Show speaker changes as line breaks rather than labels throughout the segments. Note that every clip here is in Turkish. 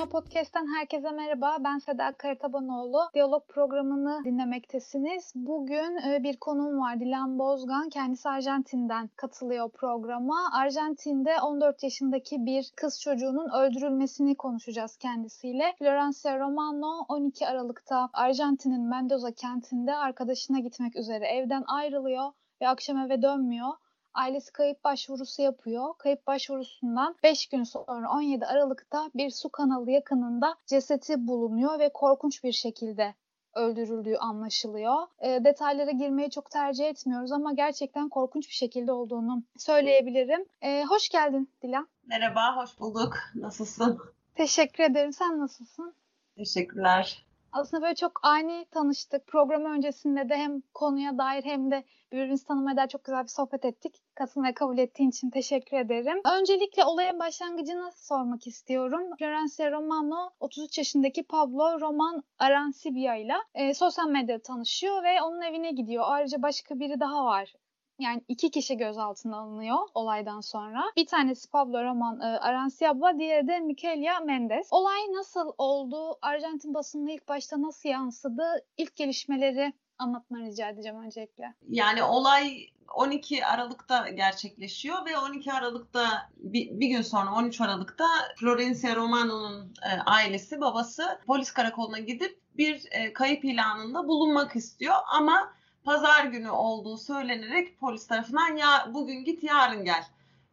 Dünya Podcast'ten herkese merhaba. Ben Seda Karatabanoğlu. Diyalog programını dinlemektesiniz. Bugün e, bir konuğum var. Dilan Bozgan. Kendisi Arjantin'den katılıyor programa. Arjantin'de 14 yaşındaki bir kız çocuğunun öldürülmesini konuşacağız kendisiyle. Florencia Romano 12 Aralık'ta Arjantin'in Mendoza kentinde arkadaşına gitmek üzere evden ayrılıyor ve akşam eve dönmüyor. Ailesi kayıp başvurusu yapıyor. Kayıp başvurusundan 5 gün sonra 17 Aralık'ta bir su kanalı yakınında cesedi bulunuyor ve korkunç bir şekilde öldürüldüğü anlaşılıyor. E, detaylara girmeyi çok tercih etmiyoruz ama gerçekten korkunç bir şekilde olduğunu söyleyebilirim. E, hoş geldin Dilan.
Merhaba, hoş bulduk. Nasılsın?
Teşekkür ederim. Sen nasılsın?
Teşekkürler.
Aslında böyle çok ani tanıştık. Program öncesinde de hem konuya dair hem de birbirimizi tanımaya dair çok güzel bir sohbet ettik. Katılmaya kabul ettiğin için teşekkür ederim. Öncelikle olayın başlangıcını sormak istiyorum. Florencia Romano 33 yaşındaki Pablo Roman Arancibia ile e, sosyal medyada tanışıyor ve onun evine gidiyor. Ayrıca başka biri daha var yani iki kişi gözaltına alınıyor olaydan sonra. Bir tanesi Pablo Roman e, Aranciaba, diğeri de Miquelia Mendes. Olay nasıl oldu? Arjantin basınına ilk başta nasıl yansıdı? İlk gelişmeleri anlatmanı rica edeceğim öncelikle.
Yani olay 12 Aralık'ta gerçekleşiyor ve 12 Aralık'ta bir, bir gün sonra 13 Aralık'ta Florencia Romano'nun e, ailesi, babası polis karakoluna gidip bir e, kayıp ilanında bulunmak istiyor ama pazar günü olduğu söylenerek polis tarafından ya bugün git yarın gel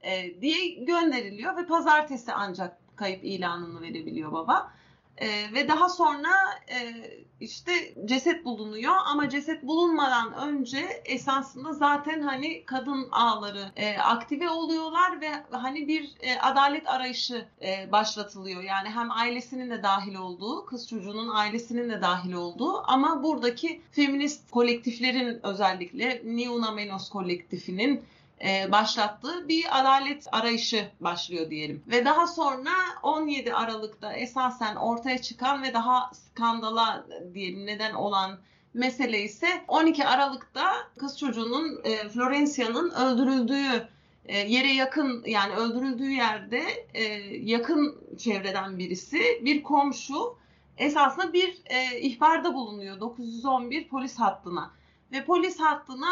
e, diye gönderiliyor ve pazartesi ancak kayıp ilanını verebiliyor baba. E, ve daha sonra e, işte ceset bulunuyor ama ceset bulunmadan önce esasında zaten hani kadın ağları e, aktive oluyorlar ve hani bir e, adalet arayışı e, başlatılıyor. Yani hem ailesinin de dahil olduğu, kız çocuğunun ailesinin de dahil olduğu ama buradaki feminist kolektiflerin özellikle Niuna Menos kolektifinin e, başlattığı bir adalet arayışı başlıyor diyelim. Ve daha sonra 17 Aralık'ta esasen ortaya çıkan ve daha skandala diyelim neden olan mesele ise 12 Aralık'ta kız çocuğunun e, Florencia'nın öldürüldüğü e, yere yakın yani öldürüldüğü yerde e, yakın çevreden birisi bir komşu esasında bir e, ihbarda bulunuyor 911 polis hattına ve polis hattına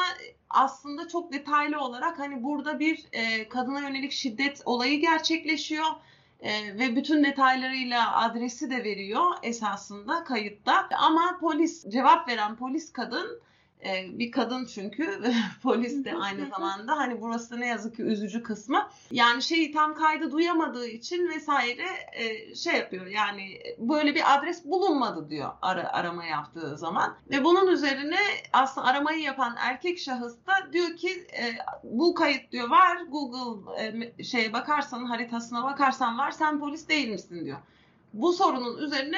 aslında çok detaylı olarak hani burada bir e, kadına yönelik şiddet olayı gerçekleşiyor. E, ve bütün detaylarıyla adresi de veriyor esasında kayıtta. Ama polis cevap veren polis kadın e, bir kadın çünkü. Polis de aynı zamanda. Hani burası ne yazık ki üzücü kısmı. Yani şeyi tam kaydı duyamadığı için vesaire e, şey yapıyor. Yani böyle bir adres bulunmadı diyor ara, arama yaptığı zaman. Ve bunun üzerine aslında aramayı yapan erkek şahıs da diyor ki e, bu kayıt diyor var. Google e, şeye bakarsan haritasına bakarsan var. Sen polis değil misin diyor bu sorunun üzerine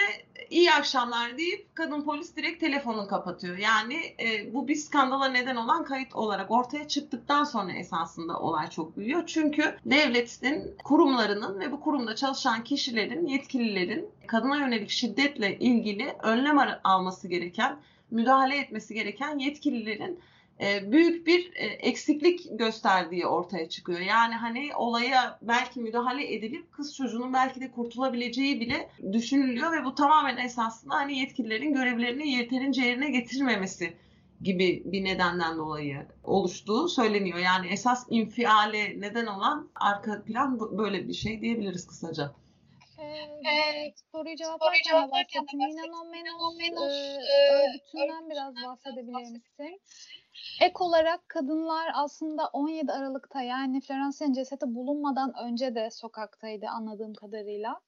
iyi akşamlar deyip kadın polis direkt telefonu kapatıyor. Yani e, bu bir skandala neden olan kayıt olarak ortaya çıktıktan sonra esasında olay çok büyüyor. Çünkü devletin kurumlarının ve bu kurumda çalışan kişilerin, yetkililerin kadına yönelik şiddetle ilgili önlem alması gereken, müdahale etmesi gereken yetkililerin büyük bir e, eksiklik gösterdiği ortaya çıkıyor. Yani hani olaya belki müdahale edilip kız çocuğunun belki de kurtulabileceği bile düşünülüyor ve bu tamamen esasında hani yetkililerin görevlerini yeterince yerine getirmemesi gibi bir nedenden dolayı oluştuğu söyleniyor. Yani esas infiale neden olan arka plan böyle bir şey diyebiliriz kısaca.
Ee, soruyu cevaplarken bahsettim. Nina Menos e, örgütünden biraz bahsedebilir misin? Ek olarak kadınlar aslında 17 Aralık'ta yani Florencia'nın cesedi bulunmadan önce de sokaktaydı anladığım kadarıyla.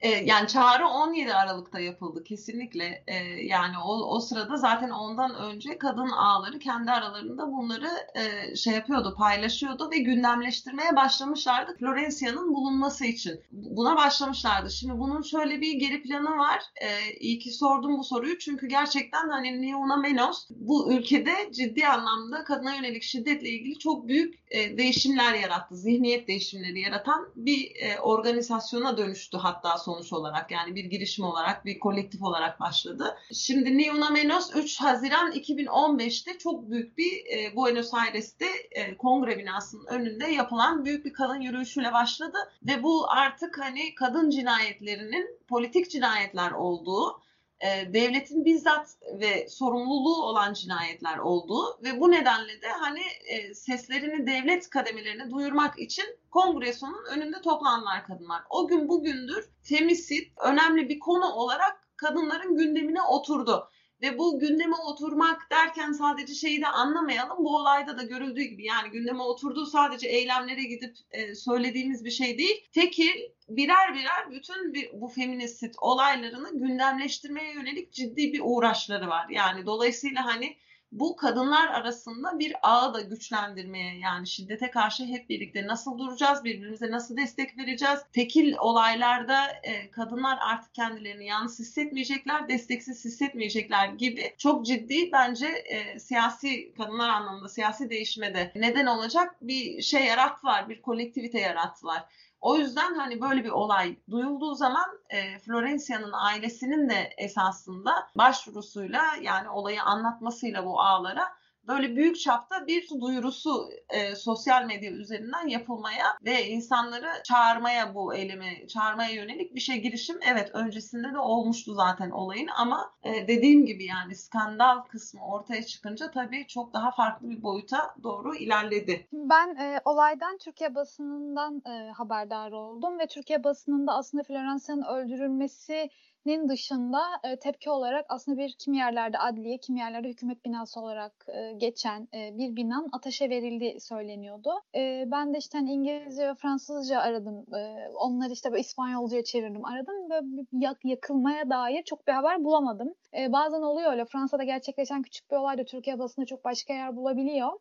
E, yani çağrı 17 Aralık'ta yapıldı kesinlikle. E, yani o, o sırada zaten ondan önce kadın ağları kendi aralarında bunları e, şey yapıyordu, paylaşıyordu ve gündemleştirmeye başlamışlardı Florencia'nın bulunması için. Buna başlamışlardı. Şimdi bunun şöyle bir geri planı var. E, iyi ki sordum bu soruyu çünkü gerçekten hani Niuna Menos bu ülkede ciddi anlamda kadına yönelik şiddetle ilgili çok büyük e, değişimler yarattı, zihniyet değişimleri yaratan bir e, organizasyona dönüştü hatta sonuç olarak. Yani bir girişim olarak, bir kolektif olarak başladı. Şimdi Niuna Menos 3 Haziran 2015'te çok büyük bir e, Buenos Aires'te e, kongre binasının önünde yapılan büyük bir kadın yürüyüşüyle başladı ve bu artık hani kadın cinayetlerinin politik cinayetler olduğu e, devletin bizzat ve sorumluluğu olan cinayetler olduğu ve bu nedenle de hani e, seslerini devlet kademelerine duyurmak için kongresonun önünde toplandılar kadınlar. O gün bugündür femisit önemli bir konu olarak kadınların gündemine oturdu. Ve bu gündeme oturmak derken sadece şeyi de anlamayalım. Bu olayda da görüldüğü gibi yani gündeme oturduğu sadece eylemlere gidip e, söylediğimiz bir şey değil. Tekil birer birer bütün bir, bu feminist olaylarını gündemleştirmeye yönelik ciddi bir uğraşları var. Yani dolayısıyla hani bu kadınlar arasında bir ağı da güçlendirmeye yani şiddete karşı hep birlikte nasıl duracağız, birbirimize nasıl destek vereceğiz. Tekil olaylarda e, kadınlar artık kendilerini yalnız hissetmeyecekler, desteksiz hissetmeyecekler gibi çok ciddi bence e, siyasi kadınlar anlamında siyasi değişime de neden olacak bir şey yarattılar, bir kolektivite yarattılar. O yüzden hani böyle bir olay duyulduğu zaman e, Florencia'nın ailesinin de esasında başvurusuyla yani olayı anlatmasıyla bu ağlara böyle büyük çapta bir duyurusu e, sosyal medya üzerinden yapılmaya ve insanları çağırmaya bu eyleme çağırmaya yönelik bir şey girişim evet öncesinde de olmuştu zaten olayın ama e, dediğim gibi yani skandal kısmı ortaya çıkınca tabii çok daha farklı bir boyuta doğru ilerledi.
Ben e, olaydan Türkiye basınından e, haberdar oldum ve Türkiye basınında aslında Florencia'nın öldürülmesi nin dışında e, tepki olarak aslında bir kimi yerlerde adliye, kimi yerlerde hükümet binası olarak e, geçen e, bir binanın ateşe verildiği söyleniyordu. E, ben de işte hani İngilizce ve Fransızca aradım. E, onları işte böyle İspanyolcaya çevirdim, aradım ve yak, yakılmaya dair çok bir haber bulamadım. E, bazen oluyor öyle. Fransa'da gerçekleşen küçük bir olay da Türkiye basında çok başka yer bulabiliyor.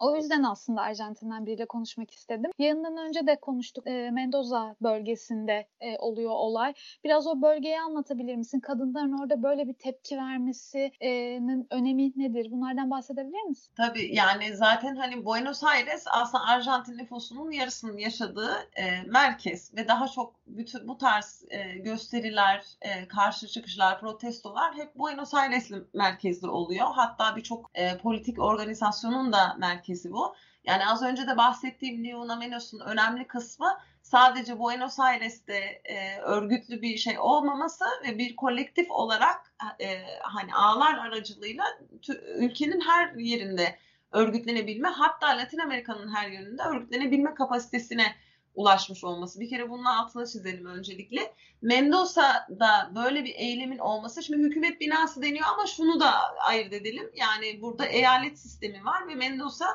O yüzden aslında Arjantin'den biriyle konuşmak istedim. Yayından önce de konuştuk. E, Mendoza bölgesinde e, oluyor olay. Biraz o bölgeyi anlatabilir misin? Kadınların orada böyle bir tepki vermesinin önemi nedir? Bunlardan bahsedebilir misin?
Tabii yani zaten hani Buenos Aires aslında Arjantin nüfusunun yarısının yaşadığı e, merkez ve daha çok bütün bu tarz e, gösteriler, e, karşı çıkışlar, protestolar hep Buenos Aires'li merkezli oluyor. Hatta birçok e, politik organizasyonun da merkezi merkezi bu. Yani az önce de bahsettiğim Leona Menos'un önemli kısmı sadece Buenos Aires'te e, örgütlü bir şey olmaması ve bir kolektif olarak e, hani ağlar aracılığıyla ülkenin her yerinde örgütlenebilme hatta Latin Amerika'nın her yerinde örgütlenebilme kapasitesine ulaşmış olması. Bir kere bunun altına çizelim öncelikle. Mendoza'da böyle bir eylemin olması, şimdi hükümet binası deniyor ama şunu da ayırt edelim. Yani burada eyalet sistemi var ve Mendoza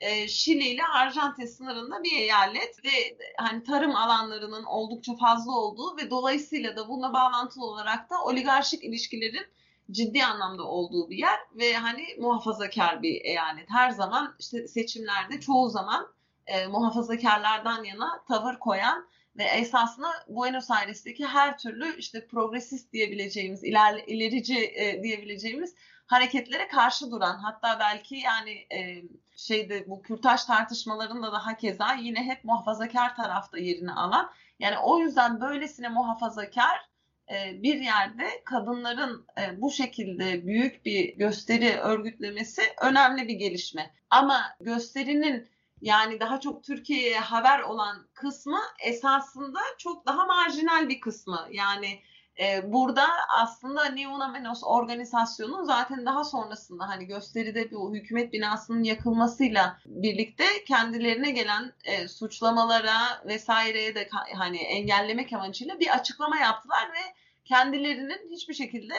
e, Şili ile Arjantin sınırında bir eyalet ve hani tarım alanlarının oldukça fazla olduğu ve dolayısıyla da bununla bağlantılı olarak da oligarşik ilişkilerin ciddi anlamda olduğu bir yer ve hani muhafazakar bir eyalet. Her zaman işte seçimlerde çoğu zaman e, muhafazakarlardan yana tavır koyan ve esasında Buenos Aires'teki her türlü işte progresist diyebileceğimiz, iler, ilerici e, diyebileceğimiz hareketlere karşı duran hatta belki yani e, şeyde bu kürtaj tartışmalarında da hakeza yine hep muhafazakar tarafta yerini alan yani o yüzden böylesine muhafazakar e, bir yerde kadınların e, bu şekilde büyük bir gösteri örgütlemesi önemli bir gelişme. Ama gösterinin yani daha çok Türkiye'ye haber olan kısmı esasında çok daha marjinal bir kısmı. Yani e, burada aslında Neuna Menos organizasyonu zaten daha sonrasında hani gösteride bu hükümet binasının yakılmasıyla birlikte kendilerine gelen e, suçlamalara vesaireye de hani engellemek amacıyla bir açıklama yaptılar ve kendilerinin hiçbir şekilde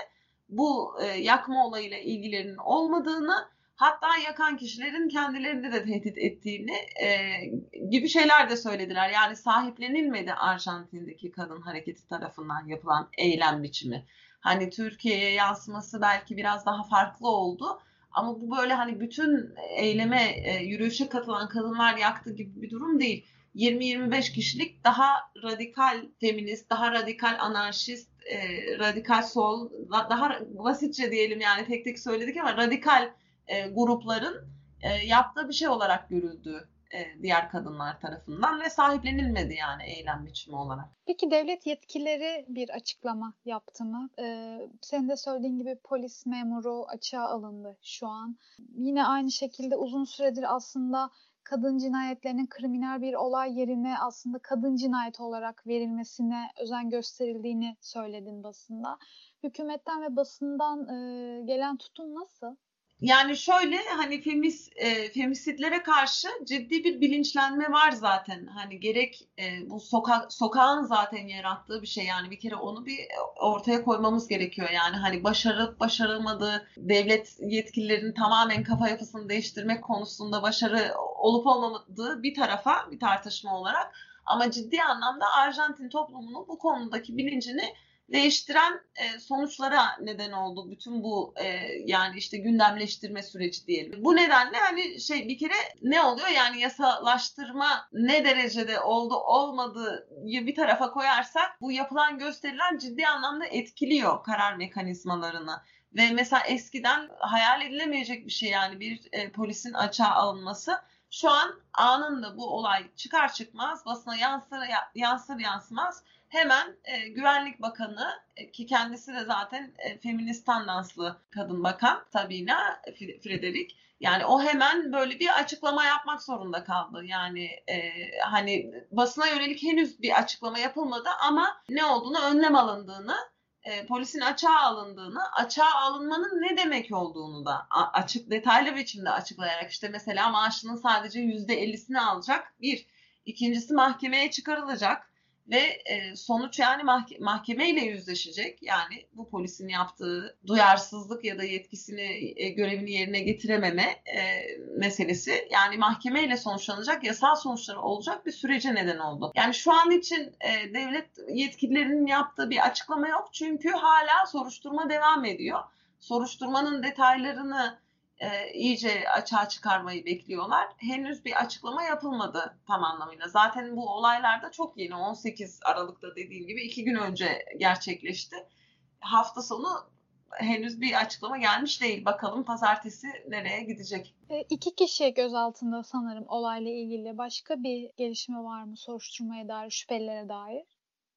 bu e, yakma olayıyla ilgilerinin olmadığını Hatta yakan kişilerin kendilerini de tehdit ettiğini e, gibi şeyler de söylediler. Yani sahiplenilmedi Arjantin'deki kadın hareketi tarafından yapılan eylem biçimi. Hani Türkiye'ye yansıması belki biraz daha farklı oldu. Ama bu böyle hani bütün eyleme, e, yürüyüşe katılan kadınlar yaktı gibi bir durum değil. 20-25 kişilik daha radikal feminist, daha radikal anarşist, e, radikal sol, daha basitçe diyelim yani tek tek söyledik ama radikal e, grupların e, yaptığı bir şey olarak görüldü e, diğer kadınlar tarafından ve sahiplenilmedi yani eylem biçimi olarak.
Peki devlet yetkileri bir açıklama yaptı mı? Ee, senin de söylediğin gibi polis memuru açığa alındı şu an. Yine aynı şekilde uzun süredir aslında kadın cinayetlerinin kriminal bir olay yerine aslında kadın cinayeti olarak verilmesine özen gösterildiğini söyledin basında. Hükümetten ve basından e, gelen tutum nasıl?
Yani şöyle hani femis, e, femisitlere karşı ciddi bir bilinçlenme var zaten. Hani gerek e, bu sokak sokağın zaten yarattığı bir şey yani bir kere onu bir ortaya koymamız gerekiyor. Yani hani başarıp başarılmadığı devlet yetkililerinin tamamen kafa yapısını değiştirmek konusunda başarı olup olmadığı bir tarafa bir tartışma olarak ama ciddi anlamda Arjantin toplumunun bu konudaki bilincini değiştiren e, sonuçlara neden oldu bütün bu e, yani işte gündemleştirme süreci diyelim. Bu nedenle hani şey bir kere ne oluyor yani yasalaştırma ne derecede oldu olmadığı bir tarafa koyarsak bu yapılan gösteriler ciddi anlamda etkiliyor karar mekanizmalarını. Ve mesela eskiden hayal edilemeyecek bir şey yani bir e, polisin açığa alınması şu an anında bu olay çıkar çıkmaz basına yansır yansır yansımaz hemen e, Güvenlik Bakanı e, ki kendisi de zaten e, feminist tandanslı kadın bakan Sabina Frederick yani o hemen böyle bir açıklama yapmak zorunda kaldı. Yani e, hani basına yönelik henüz bir açıklama yapılmadı ama ne olduğunu önlem alındığını e, polisin açığa alındığını, açığa alınmanın ne demek olduğunu da açık detaylı biçimde açıklayarak işte mesela maaşının sadece yüzde ellisini alacak bir. İkincisi mahkemeye çıkarılacak ve e, sonuç yani mahke- mahkemeyle yüzleşecek. Yani bu polisin yaptığı duyarsızlık ya da yetkisini e, görevini yerine getirememe e, meselesi yani mahkemeyle sonuçlanacak yasal sonuçları olacak bir sürece neden oldu. Yani şu an için devlet yetkililerinin yaptığı bir açıklama yok çünkü hala soruşturma devam ediyor. Soruşturmanın detaylarını e, iyice açığa çıkarmayı bekliyorlar. Henüz bir açıklama yapılmadı tam anlamıyla. Zaten bu olaylar da çok yeni. 18 Aralık'ta dediğim gibi iki gün önce gerçekleşti. Hafta sonu henüz bir açıklama gelmiş değil. Bakalım pazartesi nereye gidecek?
E, iki kişi gözaltında sanırım olayla ilgili. Başka bir gelişme var mı soruşturmaya dair, şüphelilere dair?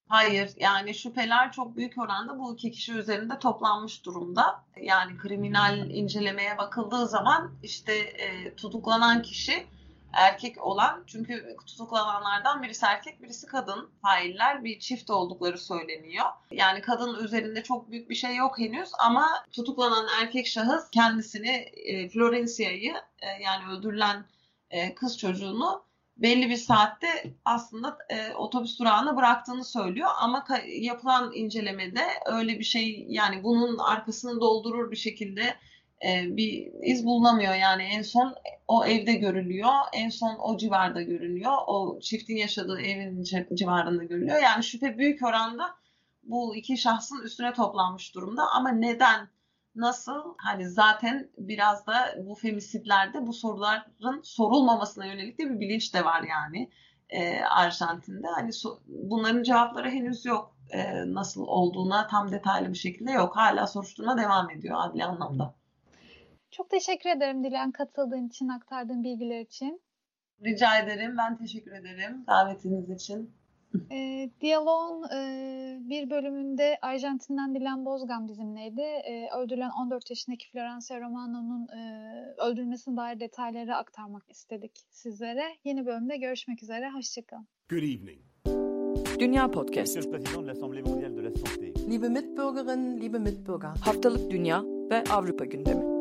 Hayır yani şüpheler çok büyük oranda bu iki kişi üzerinde toplanmış durumda. Yani kriminal incelemeye bakıldığı zaman işte e, tutuklanan kişi erkek olan çünkü tutuklananlardan birisi erkek birisi kadın failler bir çift oldukları söyleniyor. Yani kadın üzerinde çok büyük bir şey yok henüz ama tutuklanan erkek şahıs kendisini e, Florencia'yı e, yani öldürülen e, kız çocuğunu belli bir saatte aslında e, otobüs durağına bıraktığını söylüyor. Ama yapılan incelemede öyle bir şey yani bunun arkasını doldurur bir şekilde e, bir iz bulunamıyor. Yani en son o evde görülüyor en son o civarda görünüyor o çiftin yaşadığı evin civarında görülüyor. Yani şüphe büyük oranda bu iki şahsın üstüne toplanmış durumda. Ama neden nasıl hani zaten biraz da bu femisitlerde bu soruların sorulmamasına yönelik de bir bilinç de var yani e, Arjantin'de. Hani so, bunların cevapları henüz yok. E, nasıl olduğuna tam detaylı bir şekilde yok. Hala soruşturma devam ediyor adli anlamda.
Çok teşekkür ederim Dilan katıldığın için, aktardığın bilgiler için.
Rica ederim. Ben teşekkür ederim davetiniz için.
E, Diyaloğun e, bir bölümünde Arjantin'den Dilan Bozgan bizimleydi. E, öldürülen 14 yaşındaki Florencia Romano'nun e, öldürülmesine dair detayları aktarmak istedik sizlere. Yeni bölümde görüşmek üzere. Hoşçakalın. Good evening.
Dünya Podcast.
Liebe Mitbürgerinnen, liebe Mitbürger.
Haftalık Dünya ve Avrupa gündemi.